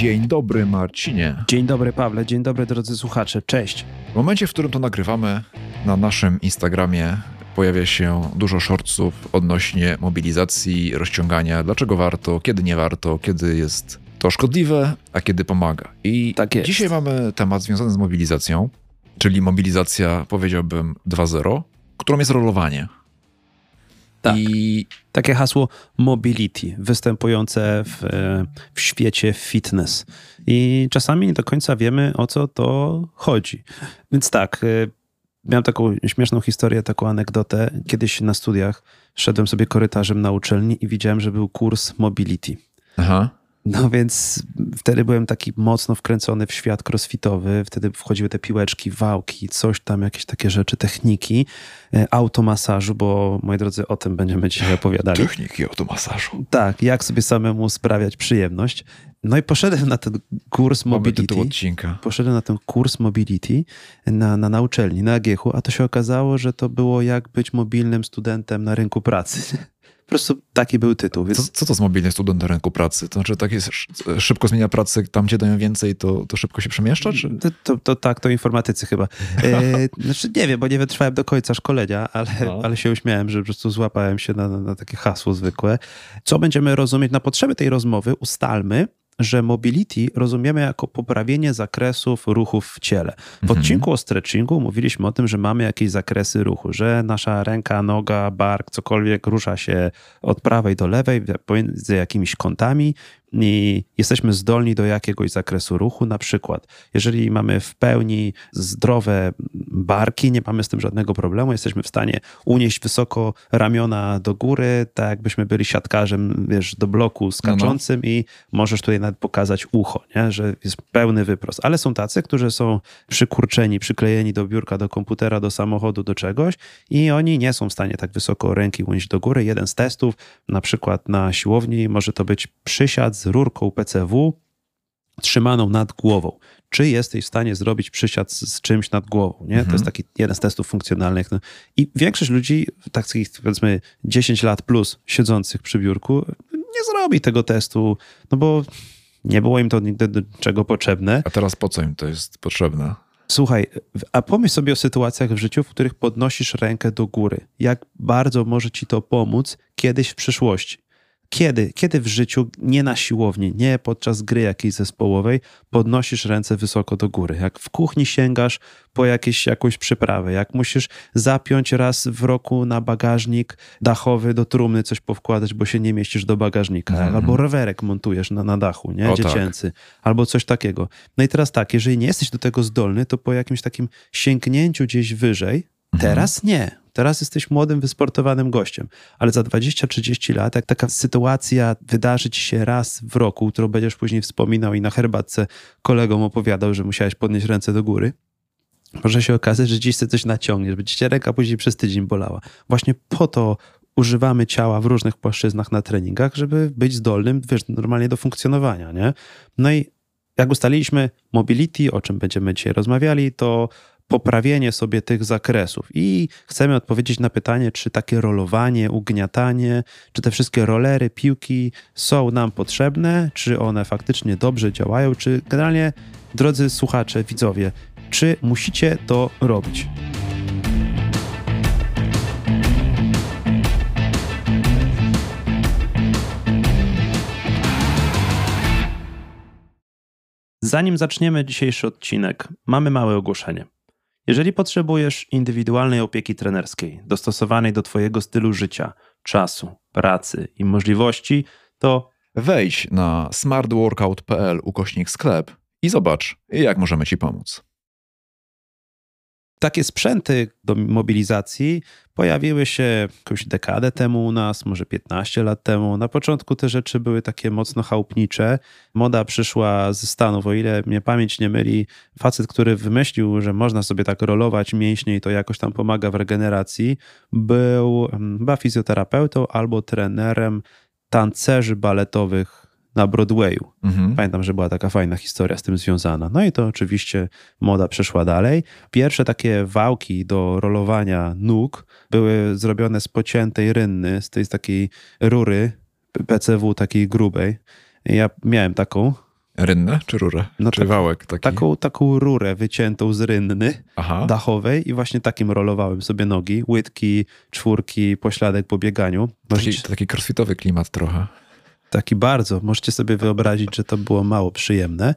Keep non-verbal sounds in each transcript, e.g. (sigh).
Dzień dobry, Marcinie. Dzień dobry, Pawle. Dzień dobry, drodzy słuchacze. Cześć. W momencie, w którym to nagrywamy, na naszym Instagramie pojawia się dużo shortsów odnośnie mobilizacji, rozciągania, dlaczego warto, kiedy nie warto, kiedy jest to szkodliwe, a kiedy pomaga. I Tak jest. dzisiaj mamy temat związany z mobilizacją, czyli mobilizacja, powiedziałbym, 2.0, którą jest rolowanie. Tak. I Takie hasło mobility, występujące w, e, w świecie fitness. I czasami nie do końca wiemy, o co to chodzi. Więc tak, e, miałem taką śmieszną historię, taką anegdotę. Kiedyś na studiach szedłem sobie korytarzem na uczelni i widziałem, że był kurs mobility. aha, No więc wtedy byłem taki mocno wkręcony w świat crossfitowy. Wtedy wchodziły te piłeczki, wałki, coś tam, jakieś takie rzeczy, techniki, e, automasażu, bo moi drodzy, o tym będziemy dzisiaj opowiadali. techniki automasażu. Tak, jak sobie samemu sprawiać przyjemność. No i poszedłem na ten kurs Mamy mobility. tytuł odcinka. Poszedłem na ten kurs mobility na, na, na uczelni, na AGH-u, a to się okazało, że to było jak być mobilnym studentem na rynku pracy. Po prostu taki był tytuł. Więc Co, co to z mobilny student na rynku pracy? To znaczy, tak jest, sz- szybko zmienia pracę, tam gdzie dają więcej, to, to szybko się przemieszcza? Czy? To, to, to tak, to informatycy chyba. E, (laughs) znaczy nie wiem, bo nie wytrwałem do końca szkolenia, ale, No. ale się uśmiałem, że po prostu złapałem się na, na, na takie hasło zwykłe. Co będziemy rozumieć na potrzeby tej rozmowy, ustalmy, że mobility rozumiemy jako poprawienie zakresów ruchów w ciele. W Mhm. odcinku o stretchingu mówiliśmy o tym, że mamy jakieś zakresy ruchu, że nasza ręka, noga, bark, cokolwiek rusza się od prawej do lewej pomiędzy jakimiś kątami i jesteśmy zdolni do jakiegoś zakresu ruchu. Na przykład, jeżeli mamy w pełni zdrowe barki, nie mamy z tym żadnego problemu, jesteśmy w stanie unieść wysoko ramiona do góry, tak jakbyśmy byli siatkarzem, wiesz, do bloku skaczącym i możesz tutaj nawet pokazać ucho, nie? że jest pełny wyprost. Ale są tacy, którzy są przykurczeni, przyklejeni do biurka, do komputera, do samochodu, do czegoś i oni nie są w stanie tak wysoko ręki unieść do góry. Jeden z testów, na przykład na siłowni, może to być przysiad z rurką PCW trzymaną nad głową. Czy jesteś w stanie zrobić przysiad z, z czymś nad głową? Nie? To jest taki jeden z testów funkcjonalnych. No. I większość ludzi, takich powiedzmy 10 lat plus siedzących przy biurku, nie zrobi tego testu, no bo nie było im to nigdy do czego potrzebne. A teraz po co im to jest potrzebne? Słuchaj, a pomyśl sobie o sytuacjach w życiu, w których podnosisz rękę do góry. Jak bardzo może ci to pomóc kiedyś w przyszłości. Kiedy, kiedy w życiu, nie na siłowni, nie podczas gry jakiejś zespołowej, podnosisz ręce wysoko do góry? Jak w kuchni sięgasz po jakieś, jakąś przyprawę, jak musisz zapiąć raz w roku na bagażnik dachowy do trumny coś powkładać, bo się nie mieścisz do bagażnika, Mhm. albo rowerek montujesz na, na dachu, nie? O tak. Dziecięcy, albo coś takiego. No i teraz tak, jeżeli nie jesteś do tego zdolny, to po jakimś takim sięgnięciu gdzieś wyżej, teraz nie. Teraz jesteś młodym, wysportowanym gościem, ale za 20-30 lat, jak taka sytuacja wydarzy ci się raz w roku, którą będziesz później wspominał i na herbatce kolegom opowiadał, że musiałeś podnieść ręce do góry, może się okazać, że dziś sobie coś naciągniesz, będzie cię ręka później przez tydzień bolała. Właśnie po to używamy ciała w różnych płaszczyznach na treningach, żeby być zdolnym, wiesz, normalnie do funkcjonowania, nie? No i jak ustaliliśmy mobility, o czym będziemy dzisiaj rozmawiali, to poprawienie sobie tych zakresów. I chcemy odpowiedzieć na pytanie, czy takie rolowanie, ugniatanie, czy te wszystkie rolery, piłki są nam potrzebne, czy one faktycznie dobrze działają, czy generalnie, drodzy słuchacze, widzowie, czy musicie to robić? Zanim zaczniemy dzisiejszy odcinek, mamy małe ogłoszenie. Jeżeli potrzebujesz indywidualnej opieki trenerskiej, dostosowanej do Twojego stylu życia, czasu, pracy i możliwości, to Wejdź na smartworkout.pl ukośnik sklep i zobacz, jak możemy Ci pomóc. Takie sprzęty do mobilizacji pojawiły się jakąś dekadę temu u nas, może 15 lat temu. Na początku te rzeczy były takie mocno chałupnicze. Moda przyszła ze Stanów, o ile mnie pamięć nie myli. Facet, który wymyślił, że można sobie tak rolować mięśnie i to jakoś tam pomaga w regeneracji, był mm, chyba fizjoterapeutą albo trenerem tancerzy baletowych na Broadwayu. Mhm. Pamiętam, że była taka fajna historia z tym związana. No i to oczywiście moda przeszła dalej. Pierwsze takie wałki do rolowania nóg były zrobione z pociętej rynny, z tej z takiej rury PCW takiej grubej. Ja miałem taką. Rynnę czy rurę? No czy tak- wałek taki? Taką, taką rurę wyciętą z rynny Aha. dachowej i właśnie takim rolowałem sobie nogi, łydki, czwórki, pośladek po bieganiu. Taki, Możecie, taki crossfitowy klimat trochę. Taki bardzo. Możecie sobie wyobrazić, że to było mało przyjemne.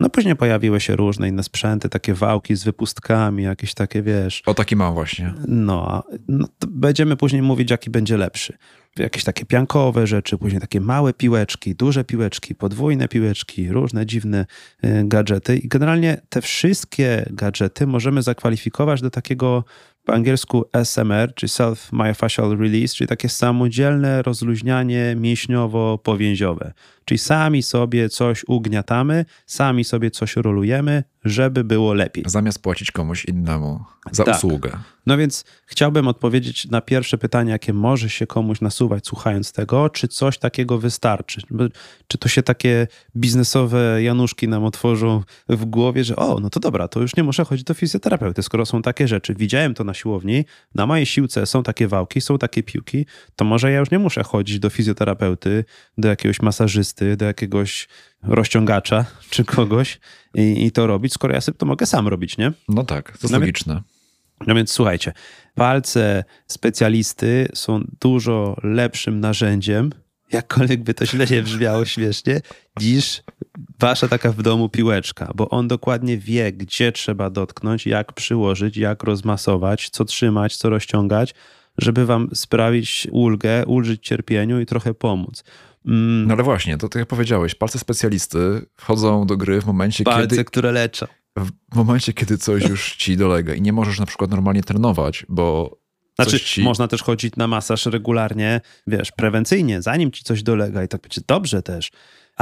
No później pojawiły się różne inne sprzęty, takie wałki z wypustkami, jakieś takie, wiesz, O, taki mam właśnie. No, no będziemy później mówić, jaki będzie lepszy. Jakieś takie piankowe rzeczy, później takie małe piłeczki, duże piłeczki, podwójne piłeczki, różne dziwne y, gadżety. I generalnie te wszystkie gadżety możemy zakwalifikować do takiego po angielsku SMR, czyli Self Myofascial Release, czyli takie samodzielne rozluźnianie mięśniowo-powięziowe. Czyli sami sobie coś ugniatamy, sami sobie coś rolujemy, żeby było lepiej. Zamiast płacić komuś innemu za Tak. usługę. No więc chciałbym odpowiedzieć na pierwsze pytanie, jakie może się komuś nasuwać słuchając tego, czy coś takiego wystarczy? Czy to się takie biznesowe januszki nam otworzą w głowie, że o, no to dobra, to już nie muszę chodzić do fizjoterapeuty, skoro są takie rzeczy. Widziałem to na siłowni, na mojej siłce są takie wałki, są takie piłki, to może ja już nie muszę chodzić do fizjoterapeuty, do jakiegoś masażysty, do jakiegoś rozciągacza czy kogoś i, i to robić, skoro ja sobie to mogę sam robić, nie? No tak, to jest No więc- logiczne. No więc słuchajcie, palce specjalisty są dużo lepszym narzędziem, jakkolwiek by to źle nie brzmiało śmiesznie, niż wasza taka w domu piłeczka, bo on dokładnie wie, gdzie trzeba dotknąć, jak przyłożyć, jak rozmasować, co trzymać, co rozciągać, żeby wam sprawić ulgę, ulżyć cierpieniu i trochę pomóc. Mm, No ale właśnie, to tak jak powiedziałeś, palce specjalisty wchodzą do gry w momencie, palce, kiedy, które leczą. w momencie, kiedy coś już ci dolega i nie możesz na przykład normalnie trenować, bo Znaczy, ci... można też chodzić na masaż regularnie, wiesz, prewencyjnie, zanim ci coś dolega i tak będzie dobrze też.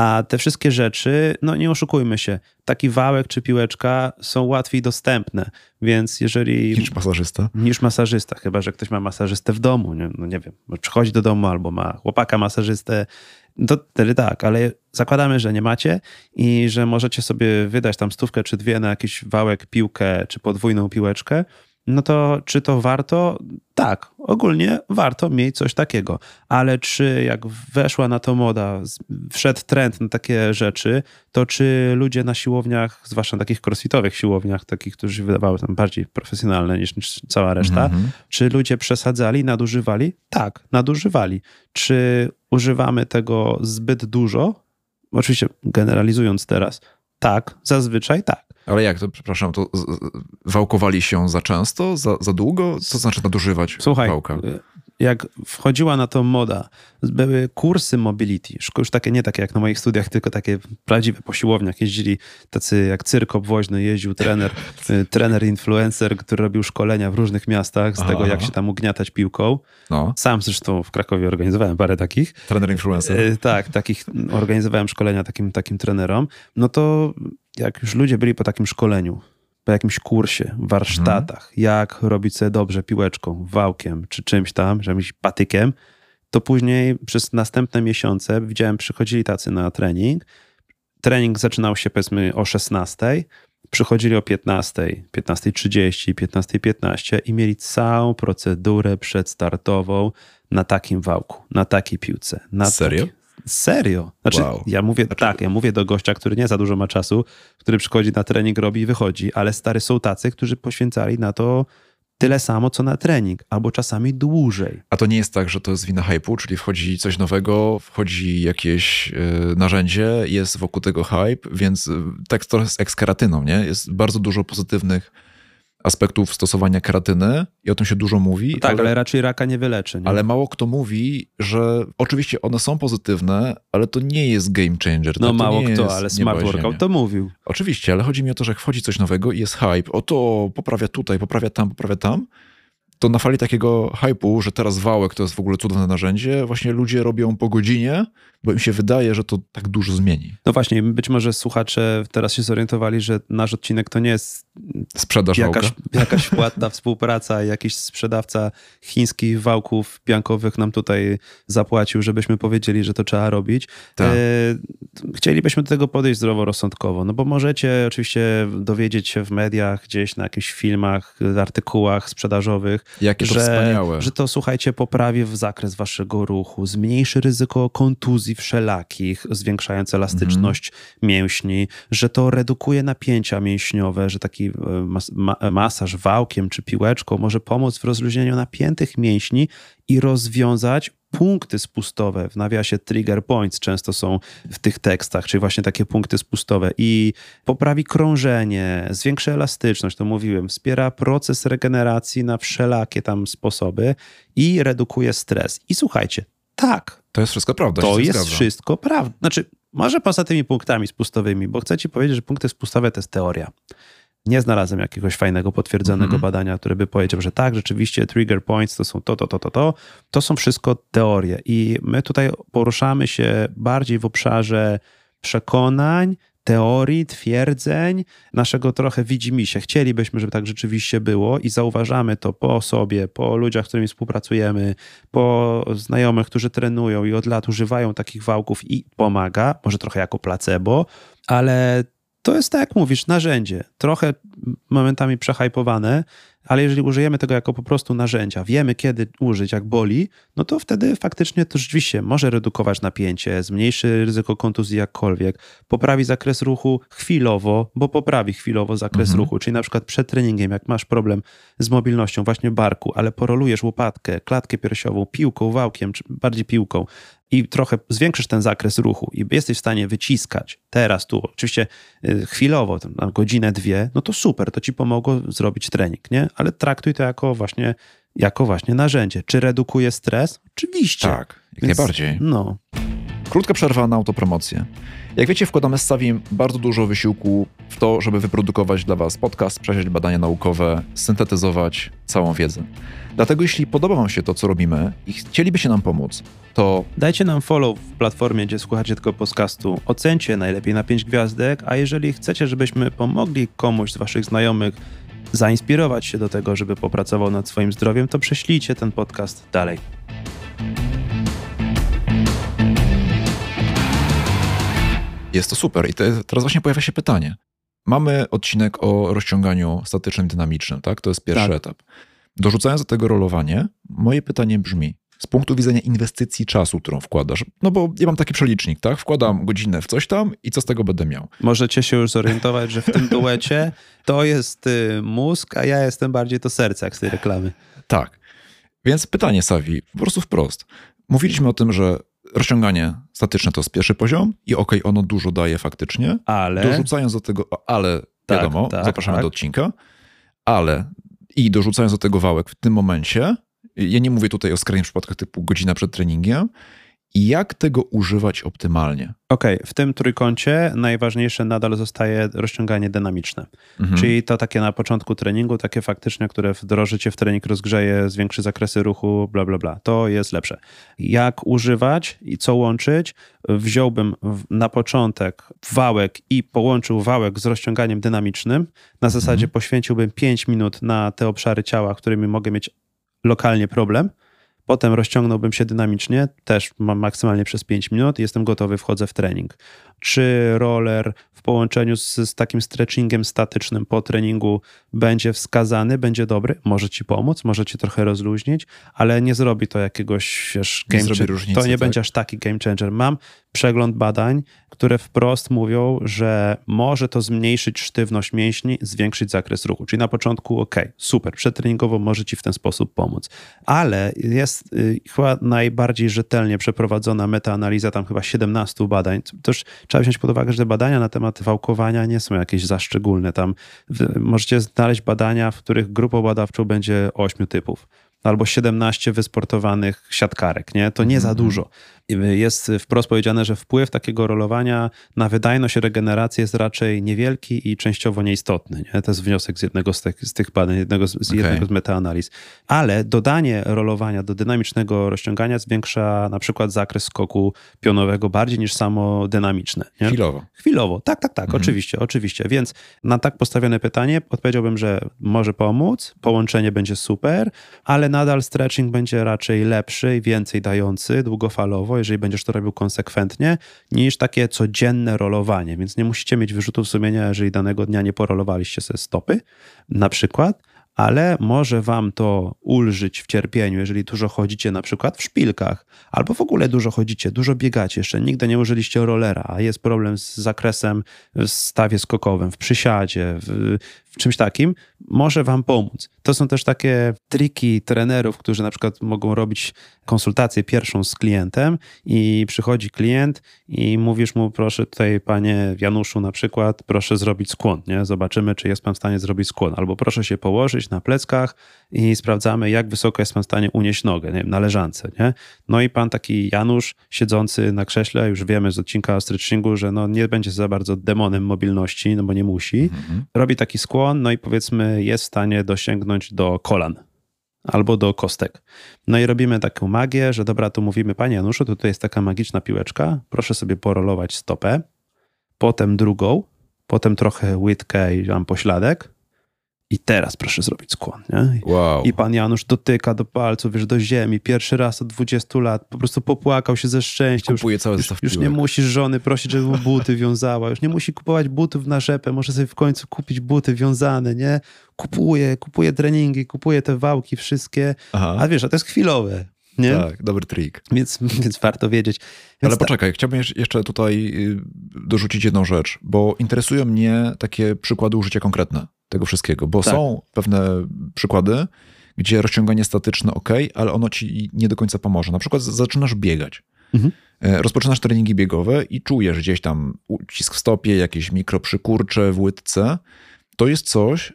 A te wszystkie rzeczy, no nie oszukujmy się, taki wałek czy piłeczka są łatwiej dostępne, więc jeżeli... Niż masażysta. Niż masażysta, chyba że ktoś ma masażystę w domu, nie, no nie wiem, przychodzi do domu albo ma chłopaka masażystę, to wtedy tak, ale zakładamy, że nie macie i że możecie sobie wydać tam stówkę czy dwie na jakiś wałek, piłkę czy podwójną piłeczkę, no to czy to warto? Tak, ogólnie warto mieć coś takiego, ale czy jak weszła na to moda, wszedł trend na takie rzeczy, to czy ludzie na siłowniach, zwłaszcza na takich crossfitowych siłowniach, takich, którzy wydawały tam bardziej profesjonalne niż, niż cała reszta, Mhm. czy ludzie przesadzali, nadużywali? Tak, nadużywali. Czy używamy tego zbyt dużo? Oczywiście generalizując teraz, tak, zazwyczaj tak. Ale jak to, przepraszam, to wałkowali się za często, za, za długo? Co znaczy nadużywać Słuchaj, wałka? jak wchodziła na to moda, były kursy mobility, już takie, nie takie jak na moich studiach, tylko takie prawdziwe po siłowniach jeździli tacy jak cyrk obwoźny, jeździł trener, (laughs) y, trener influencer, który robił szkolenia w różnych miastach z Aha, tego, jak aha. się tam ugniatać piłką. No, Sam zresztą w Krakowie organizowałem parę takich. trener influencer. E, Tak, takich organizowałem szkolenia takim, takim trenerom. No to jak już ludzie byli po takim szkoleniu, po jakimś kursie, warsztatach, jak robić sobie dobrze piłeczką, wałkiem czy czymś tam, jakimś patykiem, to później przez następne miesiące widziałem, przychodzili tacy na trening. Trening zaczynał się powiedzmy o 16, przychodzili o 15, 15.30, 15.15 i mieli całą procedurę przedstartową na takim wałku, na takiej piłce. Na Serio? Taki... Serio. Znaczy, Wow. ja mówię tak, ja mówię do gościa, który nie za dużo ma czasu, który przychodzi na trening, robi i wychodzi, ale stary są tacy, którzy poświęcali na to tyle samo, co na trening, albo czasami dłużej. A to nie jest tak, że to jest wina hype'u, czyli wchodzi coś nowego, wchodzi jakieś y, narzędzie, jest wokół tego hype, więc y, tak to jest jak z keratyną, nie? Jest bardzo dużo pozytywnych aspektów stosowania keratyny i o tym się dużo mówi, Tak, ale, ale, raczej raka nie wyleczy. Nie? ale mało kto mówi, że oczywiście one są pozytywne, ale to nie jest game changer. no to mało kto, jest ale Smart. Workout to mówił. Oczywiście, ale chodzi mi o to, że jak wchodzi coś nowego i jest hype, o to poprawia tutaj, poprawia tam, poprawia tam, to na fali takiego hype'u, że teraz wałek to jest w ogóle cudowne narzędzie, właśnie ludzie robią po godzinie, bo im się wydaje, że to tak dużo zmieni. No właśnie, być może słuchacze teraz się zorientowali, że nasz odcinek to nie jest Sprzedaż jakaś, wałka. jakaś (laughs) płatna współpraca, jakiś sprzedawca chińskich wałków piankowych nam tutaj zapłacił, żebyśmy powiedzieli, że to trzeba robić. Tak. E, chcielibyśmy do tego podejść zdroworozsądkowo, no bo możecie oczywiście dowiedzieć się w mediach, gdzieś na jakichś filmach, artykułach sprzedażowych, Jakie to że, wspaniałe. że to, słuchajcie, poprawi w zakres waszego ruchu, zmniejszy ryzyko kontuzji wszelakich, zwiększając elastyczność mięśni, że to redukuje napięcia mięśniowe, że taki e, mas ma masaż wałkiem czy piłeczką może pomóc w rozluźnieniu napiętych mięśni i rozwiązać punkty spustowe, w nawiasie trigger points często są w tych tekstach, czyli właśnie takie punkty spustowe i poprawi krążenie, zwiększy elastyczność, to mówiłem, wspiera proces regeneracji na wszelakie tam sposoby i redukuje stres. I słuchajcie, tak, To jest wszystko prawda. to jest zgadzam. wszystko prawda. Znaczy, może poza tymi punktami spustowymi, bo chcę ci powiedzieć, że punkty spustowe to jest teoria. Nie znalazłem jakiegoś fajnego, potwierdzonego Mhm. badania, które by powiedział, że tak, rzeczywiście trigger points to są to, to, to, to, to. To są wszystko teorie i my tutaj poruszamy się bardziej w obszarze przekonań, teorii, twierdzeń, naszego trochę widzimisię. Chcielibyśmy, żeby tak rzeczywiście było i zauważamy to po sobie, po ludziach, z którymi współpracujemy, po znajomych, którzy trenują i od lat używają takich wałków i pomaga, może trochę jako placebo, ale to jest tak jak mówisz, narzędzie. Trochę momentami przehajpowane, ale jeżeli użyjemy tego jako po prostu narzędzia, wiemy kiedy użyć, jak boli, no to wtedy faktycznie to rzeczywiście może redukować napięcie, zmniejszy ryzyko kontuzji jakkolwiek, poprawi zakres ruchu chwilowo, bo poprawi chwilowo zakres Mhm. ruchu, czyli na przykład przed treningiem, jak masz problem z mobilnością właśnie barku, ale porolujesz łopatkę, klatkę piersiową, piłką, wałkiem, czy bardziej piłką i trochę zwiększysz ten zakres ruchu i jesteś w stanie wyciskać teraz, tu, oczywiście y, chwilowo, na godzinę, dwie, no to super, to ci pomogło zrobić trening, nie? Ale traktuj to jako właśnie, jako właśnie narzędzie. Czy redukuje stres? Oczywiście. Tak, jak Więc- najbardziej. No, Krótka przerwa na autopromocję. Jak wiecie, wkładamy z Savim bardzo dużo wysiłku w to, żeby wyprodukować dla Was podcast, przejrzeć badania naukowe, syntetyzować całą wiedzę. Dlatego jeśli podoba Wam się to, co robimy i chcielibyście nam pomóc, to Dajcie nam follow w platformie, gdzie słuchacie tego podcastu. Ocencie najlepiej na 5 gwiazdek, a jeżeli chcecie, żebyśmy pomogli komuś z waszych znajomych zainspirować się do tego, żeby popracował nad swoim zdrowiem, to prześlijcie ten podcast dalej. jest to super. I te, teraz właśnie pojawia się pytanie. Mamy odcinek o rozciąganiu statycznym, dynamicznym, tak? To jest pierwszy Tak. etap. Dorzucając do tego rolowanie, moje pytanie brzmi, z punktu widzenia inwestycji czasu, którą wkładasz, no bo ja mam taki przelicznik, tak? Wkładam godzinę w coś tam i co z tego będę miał? Możecie się już zorientować, że w tym duecie to jest y, mózg, a ja jestem bardziej to serce, jak z tej reklamy. Tak. Więc pytanie, Sawi, po prostu wprost. Mówiliśmy o tym, że rozciąganie statyczne to jest pierwszy poziom i okej, ono dużo daje faktycznie. Ale Dorzucając do tego, ale Tak, wiadomo, tak, zapraszamy tak. do odcinka, ale i dorzucając do tego wałek w tym momencie, ja nie mówię tutaj o skrajnych przypadkach typu godzina przed treningiem, i jak tego używać optymalnie. okej, w tym trójkącie najważniejsze nadal zostaje rozciąganie dynamiczne. Mhm. Czyli to takie na początku treningu, takie faktyczne, które wdroży cię w trening, rozgrzeje, zwiększy zakresy ruchu, bla, bla, bla. To jest lepsze. Jak używać i co łączyć? Wziąłbym na początek wałek i połączył wałek z rozciąganiem dynamicznym. Na zasadzie poświęciłbym 5 minut na te obszary ciała, którymi mogę mieć lokalnie problem. Potem rozciągnąłbym się dynamicznie, też mam maksymalnie przez 5 minut i jestem gotowy, wchodzę w trening. Czy roller w połączeniu z, z takim stretchingiem statycznym po treningu będzie wskazany, będzie dobry? Może ci pomóc, może ci trochę rozluźnić, ale nie zrobi to jakiegoś wiesz, game changer. różnicy, To nie tak? będzie aż taki game changer. Mam przegląd badań, które wprost mówią, że może to zmniejszyć sztywność mięśni, zwiększyć zakres ruchu. Czyli na początku, ok, super, przetreningowo może ci w ten sposób pomóc. Ale jest y, chyba najbardziej rzetelnie przeprowadzona metaanaliza, tam chyba 17 badań. Też trzeba wziąć pod uwagę, że te badania na temat wałkowania nie są jakieś za szczególne. Tam możecie znaleźć badania, w których grupą badawczą będzie 8 typów albo 17 wysportowanych siatkarek, nie? To nie za Mhm. dużo. I Jest wprost powiedziane, że wpływ takiego rolowania na wydajność i regenerację jest raczej niewielki i częściowo nieistotny. Nie? To jest wniosek z jednego z tych, z tych badań, jednego z, z Okej. jednego z metaanaliz. Ale dodanie rolowania do dynamicznego rozciągania zwiększa na przykład zakres skoku pionowego bardziej niż samo dynamiczne. Nie? Chwilowo. Chwilowo, tak, tak, tak, Mhm. oczywiście, oczywiście. Więc na tak postawione pytanie odpowiedziałbym, że może pomóc, połączenie będzie super, ale nadal stretching będzie raczej lepszy i więcej dający długofalowo, jeżeli będziesz to robił konsekwentnie, niż takie codzienne rolowanie. Więc nie musicie mieć wyrzutów sumienia, jeżeli danego dnia nie porolowaliście sobie stopy, na przykład, ale może wam to ulżyć w cierpieniu, jeżeli dużo chodzicie na przykład w szpilkach, albo w ogóle dużo chodzicie, dużo biegacie, jeszcze nigdy nie użyliście rollera, a jest problem z zakresem w stawie skokowym, w przysiadzie, w, w czymś takim, może wam pomóc. To są też takie triki trenerów, którzy na przykład mogą robić konsultację pierwszą z klientem i przychodzi klient i mówisz mu, proszę tutaj panie Januszu na przykład, proszę zrobić skłon, nie? Zobaczymy, czy jest pan w stanie zrobić skłon. Albo proszę się położyć na pleckach i sprawdzamy, jak wysoko jest pan w stanie unieść nogę, nie wiem, na leżance, nie? No i pan taki Janusz, siedzący na krześle, już wiemy z odcinka o stretchingu, że no nie będzie za bardzo demonem mobilności, no bo nie musi. Mhm. Robi taki skłon, no i powiedzmy jest w stanie dosięgnąć do kolan albo do kostek. No i robimy taką magię, że dobra, tu mówimy, panie Januszu, to tutaj jest taka magiczna piłeczka, proszę sobie porolować stopę, potem drugą, potem trochę łydkę i mam pośladek, i teraz proszę zrobić skłon. Nie? Wow. I pan Janusz dotyka do palców, wiesz, do ziemi. Pierwszy raz od 20 lat. Po prostu popłakał się ze szczęścia. Kupuje cały już, już nie musisz żony prosić, żeby mu buty wiązała. Już nie musi kupować butów na rzepę. Może sobie w końcu kupić buty wiązane, nie? Kupuje, kupuje treningi, kupuje te wałki wszystkie. Aha. A wiesz, a to jest chwilowe. Nie? Tak, dobry trik. Więc, więc warto wiedzieć. Więc Ale poczekaj, chciałbym jeszcze tutaj y, dorzucić jedną rzecz, bo interesują mnie takie przykłady użycia konkretne tego wszystkiego, bo tak. są pewne przykłady, gdzie rozciąganie statyczne ok, ale ono ci nie do końca pomoże. Na przykład zaczynasz biegać. Mhm. E, rozpoczynasz treningi biegowe i czujesz gdzieś tam ucisk w stopie, jakieś mikroprzykurcze w łydce. To jest coś,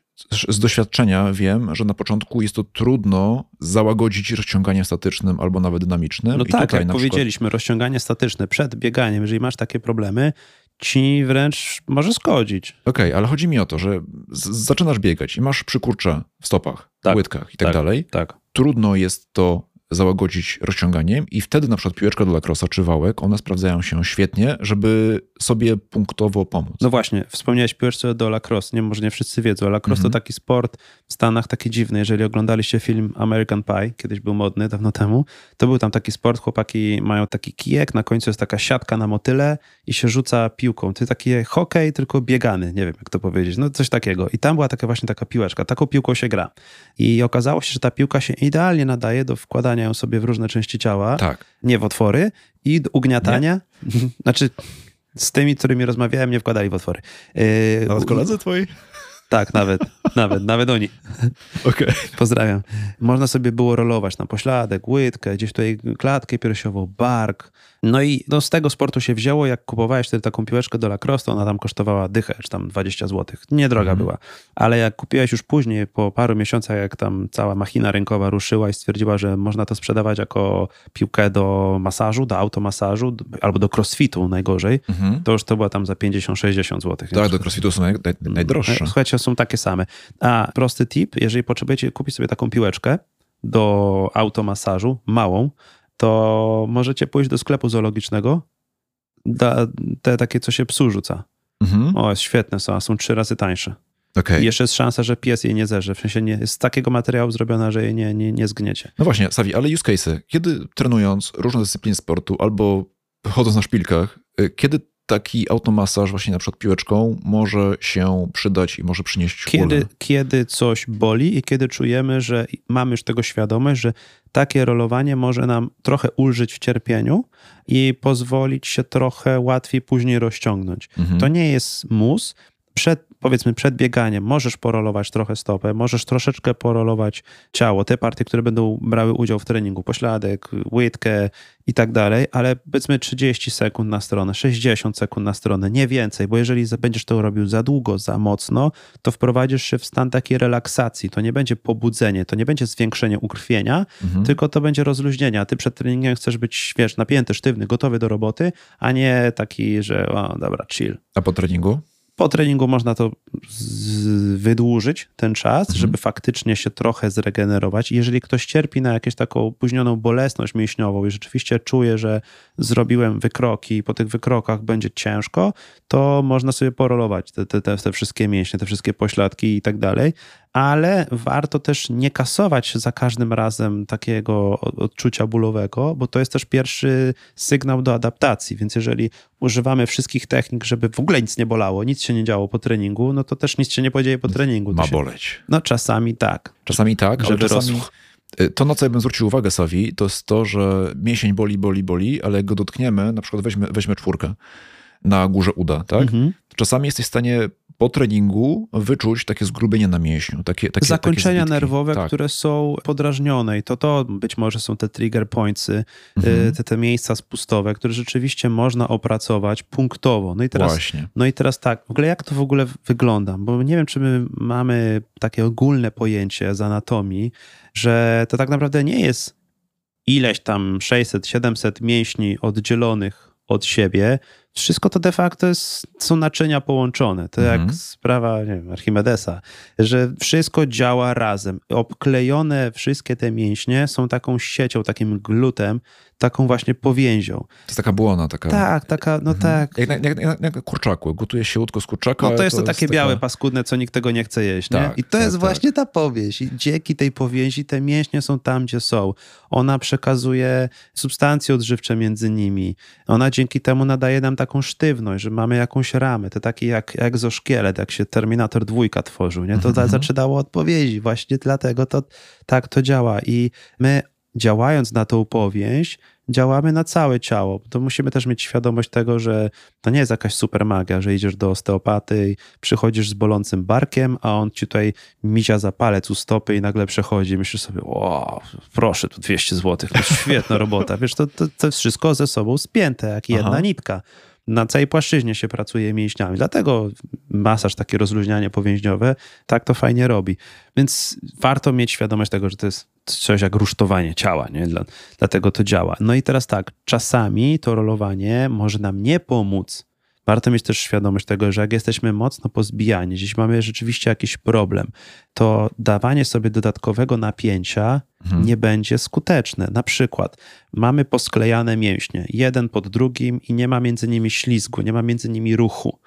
z doświadczenia wiem, że na początku jest to trudno załagodzić rozciąganiem statycznym albo nawet dynamicznym. No I tak, jak powiedzieliśmy, przykład... rozciąganie statyczne przed bieganiem, jeżeli masz takie problemy, ci wręcz może szkodzić. Okej, okay, ale chodzi mi o to, że zaczynasz biegać i masz przykurcze w stopach, tak, łydkach i tak, tak dalej. Tak. Trudno jest to załagodzić rozciąganiem i wtedy na przykład piłeczka do lakrosa czy wałek, one sprawdzają się świetnie, żeby sobie punktowo pomóc. No właśnie, wspomniałeś piłeczce do lacrosse, nie, może nie wszyscy wiedzą, lacrosse to mhm. taki sport w Stanach taki dziwny, jeżeli oglądaliście film American Pie, kiedyś był modny, dawno temu, to był tam taki sport, chłopaki mają taki kijek, na końcu jest taka siatka na motyle i się rzuca piłką. To jest taki hokej, tylko biegany, nie wiem jak to powiedzieć, no coś takiego. I tam była taka właśnie taka piłeczka, taką piłką się gra. I okazało się, że ta piłka się idealnie nadaje do wkładania ją sobie w różne części ciała, tak. nie w otwory i ugniatania. Nie? (laughs) Znaczy, z tymi, którymi rozmawiałem, nie wkładali w otwory. Yy, Nawet koledzy twoi? Tak, nawet, nawet, nawet oni. (laughs) Okej. Okay. Pozdrawiam. Można sobie było rolować na pośladek, łydkę, gdzieś tutaj klatkę piersiową, bark, no i no, z tego sportu się wzięło, jak kupowałeś wtedy taką piłeczkę do lacrosse, ona tam kosztowała dychę, czy tam 20 zł. Niedroga mhm. była. Ale jak kupiłeś już później, po paru miesiącach, jak tam cała machina rynkowa ruszyła i stwierdziła, że można to sprzedawać jako piłkę do masażu, do automasażu, albo do crossfitu najgorzej, mhm. to już to była tam za 50-60 zł. Tak, do crossfitu są naj, naj, najdroższe. Słuchajcie, są takie same. A prosty tip, jeżeli potrzebujecie kupić sobie taką piłeczkę, do automasażu, małą, to możecie pójść do sklepu zoologicznego, da, te takie, co się psu rzuca. Mhm. O, jest świetne są, a są trzy razy tańsze. Okay. I jeszcze jest szansa, że pies jej nie zerze. W sensie nie, jest z takiego materiału zrobiona, że jej nie, nie, nie zgniecie. No właśnie, Savi, ale use cases. Kiedy trenując różne dyscypliny sportu albo chodząc na szpilkach, y, kiedy taki automasaż właśnie na przykład piłeczką może się przydać i może przynieść kiedy, Kiedy coś boli i kiedy czujemy, że mamy już tego świadomość, że takie rolowanie może nam trochę ulżyć w cierpieniu i pozwolić się trochę łatwiej później rozciągnąć. Mhm. To nie jest mus. Przed powiedzmy przed bieganiem możesz porolować trochę stopę, możesz troszeczkę porolować ciało, te partie, które będą brały udział w treningu, pośladek, łydkę i tak dalej, ale powiedzmy 30 sekund na stronę, 60 sekund na stronę, nie więcej, bo jeżeli będziesz to robił za długo, za mocno, to wprowadzisz się w stan takiej relaksacji, to nie będzie pobudzenie, to nie będzie zwiększenie ukrwienia, mhm. tylko to będzie rozluźnienie, a ty przed treningiem chcesz być, wiesz, napięty, sztywny, gotowy do roboty, a nie taki, że o, dobra, chill. A po treningu? Po treningu można to wydłużyć, ten czas, mhm. żeby faktycznie się trochę zregenerować. Jeżeli ktoś cierpi na jakąś taką opóźnioną bolesność mięśniową i rzeczywiście czuje, że zrobiłem wykroki i po tych wykrokach będzie ciężko, to można sobie porolować te, te, te, te wszystkie mięśnie, te wszystkie pośladki i tak dalej ale warto też nie kasować za każdym razem takiego odczucia bólowego, bo to jest też pierwszy sygnał do adaptacji. Więc jeżeli używamy wszystkich technik, żeby w ogóle nic nie bolało, nic się nie działo po treningu, no to też nic się nie podzieje po treningu. Ma się... boleć. No czasami tak. Czasami tak, ale czasami... Y, to, na co ja bym zwrócił uwagę, Sawi, to jest to, że mięsień boli, boli, boli, ale jak go dotkniemy, na przykład weźmy, weźmy czwórkę na górze uda, tak? Mhm. Czasami jesteś w stanie po treningu wyczuć takie zgrubienie na mięśniu. Takie, takie, Zakończenia takie nerwowe, tak. które są podrażnione i to to być może są te trigger pointsy, Mhm. te, te miejsca spustowe, które rzeczywiście można opracować punktowo. No i teraz Właśnie. No i teraz tak, w ogóle jak to w ogóle wygląda? Bo nie wiem, czy my mamy takie ogólne pojęcie z anatomii, że to tak naprawdę nie jest ileś tam 600, 700 mięśni oddzielonych od siebie. Wszystko to de facto jest, są naczynia połączone. To Mhm. jak sprawa nie wiem, Archimedesa, że wszystko działa razem. Obklejone wszystkie te mięśnie są taką siecią, takim glutem, taką właśnie powięzią. To jest taka błona. Taka, Tak, taka, no Mhm. tak. Jak, jak, jak, jak kurczaku. Gotuje się łódko z kurczaka. No to jest to, takie białe, taka- paskudne, co nikt tego nie chce jeść. Nie? Tak, I to tak, jest tak. właśnie ta powieść. I dzięki tej powięzi te mięśnie są tam, gdzie są. Ona przekazuje substancje odżywcze między nimi. Ona dzięki temu nadaje nam taką sztywność, że mamy jakąś ramę. To takie jak egzoszkielet, jak się Terminator dwójka tworzył. Nie? To Mhm. zaczynało od powiezi. Właśnie dlatego to tak to działa. I my działając na tą powięź, działamy na całe ciało. To musimy też mieć świadomość tego, że to nie jest jakaś super magia, że idziesz do osteopaty i przychodzisz z bolącym barkiem, a on ci tutaj mizia za palec u stopy i nagle przechodzi i myślisz sobie, wow, proszę, tu 200 zł, świetna robota. Wiesz, to, to, to jest wszystko ze sobą spięte, jak jedna Aha. nitka. Na całej płaszczyźnie się pracuje mięśniami, dlatego masaż, takie rozluźnianie powięźniowe, tak to fajnie robi. Więc warto mieć świadomość tego, że to jest coś jak rusztowanie ciała, nie? Dla, dlatego to działa. No i teraz tak, czasami to rolowanie może nam nie pomóc. Warto mieć też świadomość tego, że jak jesteśmy mocno pozbijani, gdzieś mamy rzeczywiście jakiś problem, to dawanie sobie dodatkowego napięcia Mhm. nie będzie skuteczne. Na przykład mamy posklejane mięśnie, jeden pod drugim i nie ma między nimi ślizgu, nie ma między nimi ruchu.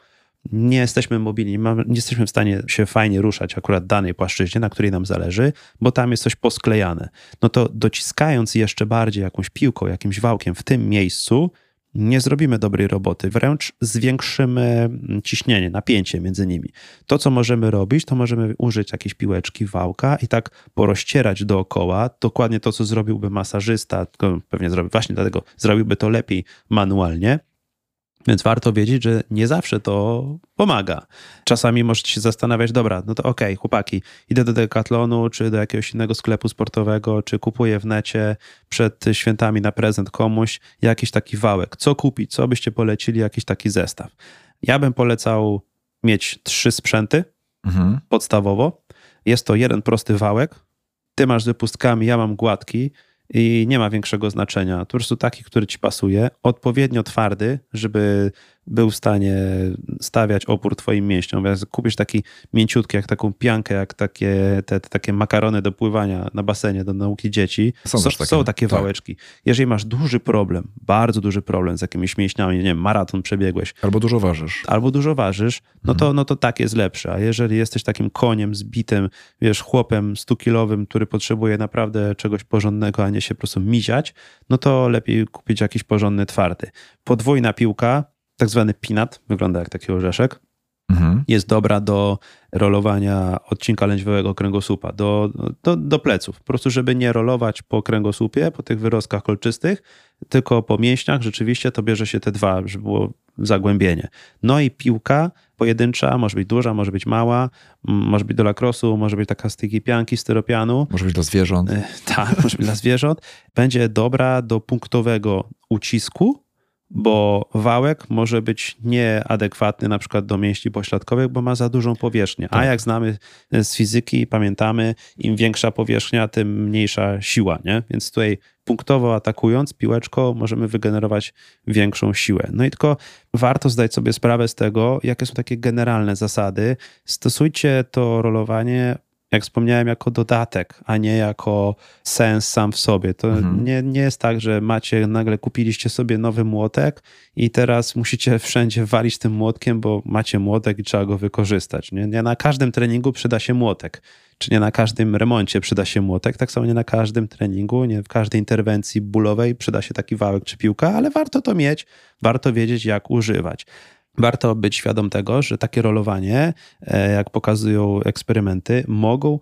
Nie jesteśmy mobilni, nie, mamy, nie jesteśmy w stanie się fajnie ruszać akurat danej płaszczyźnie, na której nam zależy, bo tam jest coś posklejane. No to dociskając jeszcze bardziej jakąś piłką, jakimś wałkiem w tym miejscu, nie zrobimy dobrej roboty, wręcz zwiększymy mm, ciśnienie, napięcie między nimi. To, co możemy robić, to możemy użyć jakiejś piłeczki, wałka i tak porozcierać dookoła. Dokładnie to, co zrobiłby masażysta, pewnie zrobi, właśnie dlatego zrobiłby to lepiej manualnie. Więc warto wiedzieć, że nie zawsze to pomaga. Czasami możecie się zastanawiać, dobra, no to okej, chłopaki, idę do Decathlonu, czy do jakiegoś innego sklepu sportowego, czy kupuję w necie przed świętami na prezent komuś jakiś taki wałek. Co kupić? Co byście polecili? Jakiś taki zestaw. Ja bym polecał mieć trzy sprzęty Mhm. podstawowo. Jest to jeden prosty wałek. Ty masz z wypustkami, ja mam gładki i nie ma większego znaczenia. Po prostu taki, który ci pasuje. Odpowiednio twardy, żeby był w stanie stawiać opór twoim mięśniom. Jak kupisz taki mięciutki, jak taką piankę, jak takie, te, te takie makarony do pływania na basenie, do nauki dzieci. Są takie, są takie tak. wałeczki. Jeżeli masz duży problem, bardzo duży problem z jakimiś mięśniami, nie wiem, maraton przebiegłeś, Albo dużo ważysz. albo dużo ważysz, no to, no to tak jest lepsze. A jeżeli jesteś takim koniem zbitym, wiesz, chłopem 100-kilowym, który potrzebuje naprawdę czegoś porządnego, a nie się po prostu miziać, no to lepiej kupić jakiś porządny twardy. Podwójna piłka, tak zwany pinat, wygląda jak taki orzeszek, Mhm. jest dobra do rolowania odcinka lędźwiowego kręgosłupa, do, do, do pleców. Po prostu, żeby nie rolować po kręgosłupie, po tych wyrostkach kolczystych, tylko po mięśniach, rzeczywiście to bierze się te dwa, żeby było zagłębienie. No i piłka pojedyncza, może być duża, może być mała, może być do lakrosu, może być taka z tej pianki, styropianu, Może być dla zwierząt. E, tak, może być dla zwierząt, będzie dobra do punktowego ucisku, bo wałek może być nieadekwatny na przykład do mięśni pośladkowych, bo ma za dużą powierzchnię. A Tak. jak znamy z fizyki, pamiętamy, im większa powierzchnia, tym mniejsza siła, nie? Więc tutaj punktowo atakując piłeczką możemy wygenerować większą siłę. No i tylko warto zdać sobie sprawę z tego, jakie są takie generalne zasady. Stosujcie to rolowanie jak wspomniałem, jako dodatek, a nie jako sens sam w sobie. To Mhm. nie, nie jest tak, że macie, nagle kupiliście sobie nowy młotek i teraz musicie wszędzie walić tym młotkiem, bo macie młotek i trzeba go wykorzystać. Nie, nie na każdym treningu przyda się młotek. czy nie na każdym remoncie przyda się młotek, tak samo nie na każdym treningu, nie w każdej interwencji bólowej przyda się taki wałek czy piłka, ale warto to mieć, warto wiedzieć, jak używać. Warto być świadom tego, że takie rolowanie, e, jak pokazują eksperymenty, mogą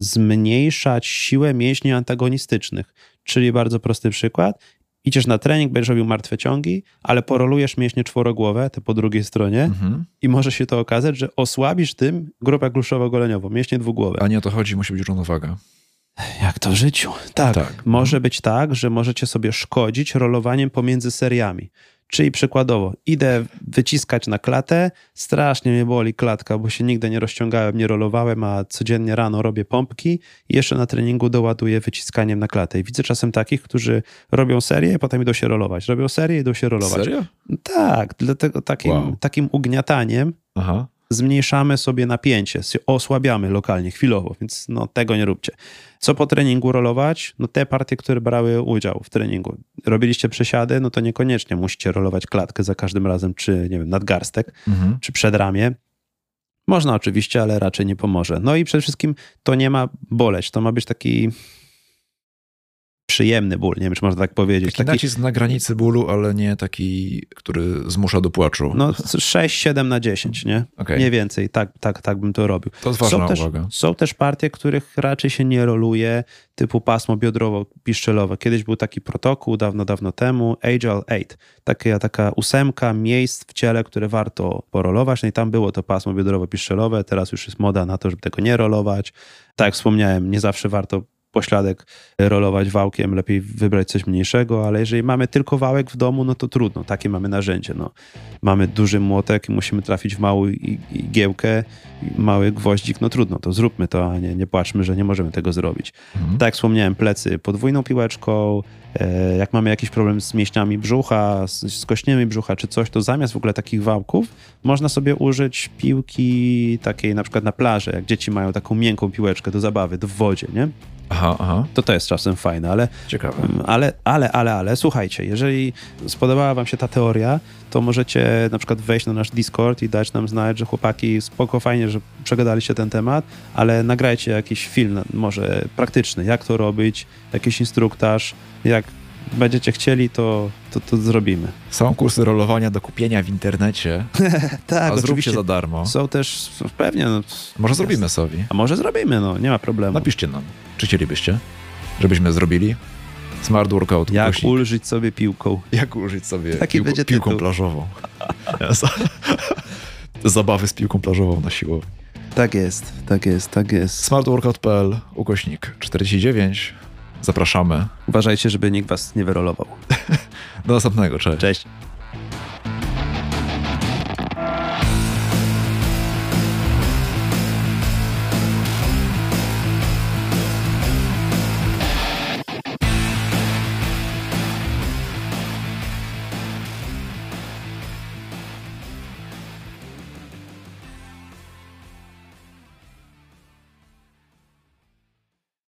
zmniejszać siłę mięśni antagonistycznych. Czyli bardzo prosty przykład. Idziesz na trening, będziesz robił martwe ciągi, ale porolujesz mięśnie czworogłowe, te po drugiej stronie Mhm. i może się to okazać, że osłabisz tym grupę kluszowo-goleniową, mięśnie dwugłowe. A nie o to chodzi, musi być równowaga. Jak to w życiu? Tak. Tak. Może być tak, że możecie sobie szkodzić rolowaniem pomiędzy seriami. Czyli przykładowo, idę wyciskać na klatę, strasznie mnie boli klatka, bo się nigdy nie rozciągałem, nie rolowałem, a codziennie rano robię pompki i jeszcze na treningu doładuję wyciskaniem na klatę. I widzę czasem takich, którzy robią serię, potem idą się rolować. Robią serię, idą się rolować. Serio? Tak, dlatego takim, Wow. takim ugniataniem Aha. Zmniejszamy sobie napięcie, osłabiamy lokalnie, chwilowo, więc no tego nie róbcie. Co po treningu rolować? No te partie, które brały udział w treningu. Robiliście przesiady, no to niekoniecznie musicie rolować klatkę za każdym razem, czy nie wiem, nadgarstek, Mhm. czy przedramię. Można oczywiście, ale raczej nie pomoże. No i przede wszystkim to nie ma boleć, to ma być taki przyjemny ból, nie wiem, czy można tak powiedzieć. Taki nacisk na granicy bólu, ale nie taki, który zmusza do płaczu. no 6-7 na 10, nie? Okej. Nie więcej, tak, tak, tak bym to robił. To jest ważna są też, uwaga. Są też partie, których raczej się nie roluje, typu pasmo biodrowo-piszczelowe. Kiedyś był taki protokół, dawno, dawno temu, Agile 8. Taka, taka ósemka miejsc w ciele, które warto porolować. No i tam było to pasmo biodrowo-piszczelowe. Teraz już jest moda na to, żeby tego nie rolować. Tak jak wspomniałem, nie zawsze warto pośladek rolować wałkiem, lepiej wybrać coś mniejszego, ale jeżeli mamy tylko wałek w domu, no to trudno, takie mamy narzędzie. No. Mamy duży młotek i musimy trafić w małą igiełkę, mały gwoździk, no trudno, to zróbmy to, a nie, nie płaczmy, że nie możemy tego zrobić. Mhm. Tak jak wspomniałem, plecy podwójną piłeczką, e, jak mamy jakiś problem z mięśniami brzucha, z, kośniami brzucha czy coś, to zamiast w ogóle takich wałków można sobie użyć piłki takiej na przykład na plaży, jak dzieci mają taką miękką piłeczkę do zabawy, do w wodzie, nie? Aha, aha. To to jest czasem fajne, ale Ciekawe. Mm, Ale, ale, ale, ale, słuchajcie, jeżeli spodobała wam się ta teoria, to możecie na przykład wejść na nasz Discord i dać nam znać, że chłopaki, spoko, fajnie, że przegadaliście ten temat, ale nagrajcie jakiś film, może praktyczny, jak to robić, jakiś instruktaż, jak będziecie chcieli, to, to, to zrobimy. Są kursy rolowania do kupienia w internecie, (laughs) Tak, a zróbcie za darmo. Są też, pewnie, no, Może zrobimy sobie. a może zrobimy, no, nie ma problemu. Napiszcie nam, czy chcielibyście, żebyśmy zrobili smart workout. Jak ukośnik. ulżyć sobie piłką. Jak użyć sobie Taki piłko, piłką plażową. (laughs) Zabawy z piłką plażową na siłowni. Tak jest, tak jest, tak jest. smartworkout.pl ukośnik 49. Zapraszamy. Uważajcie, żeby nikt was nie wyrolował. (laughs) Do następnego, cześć. Cześć.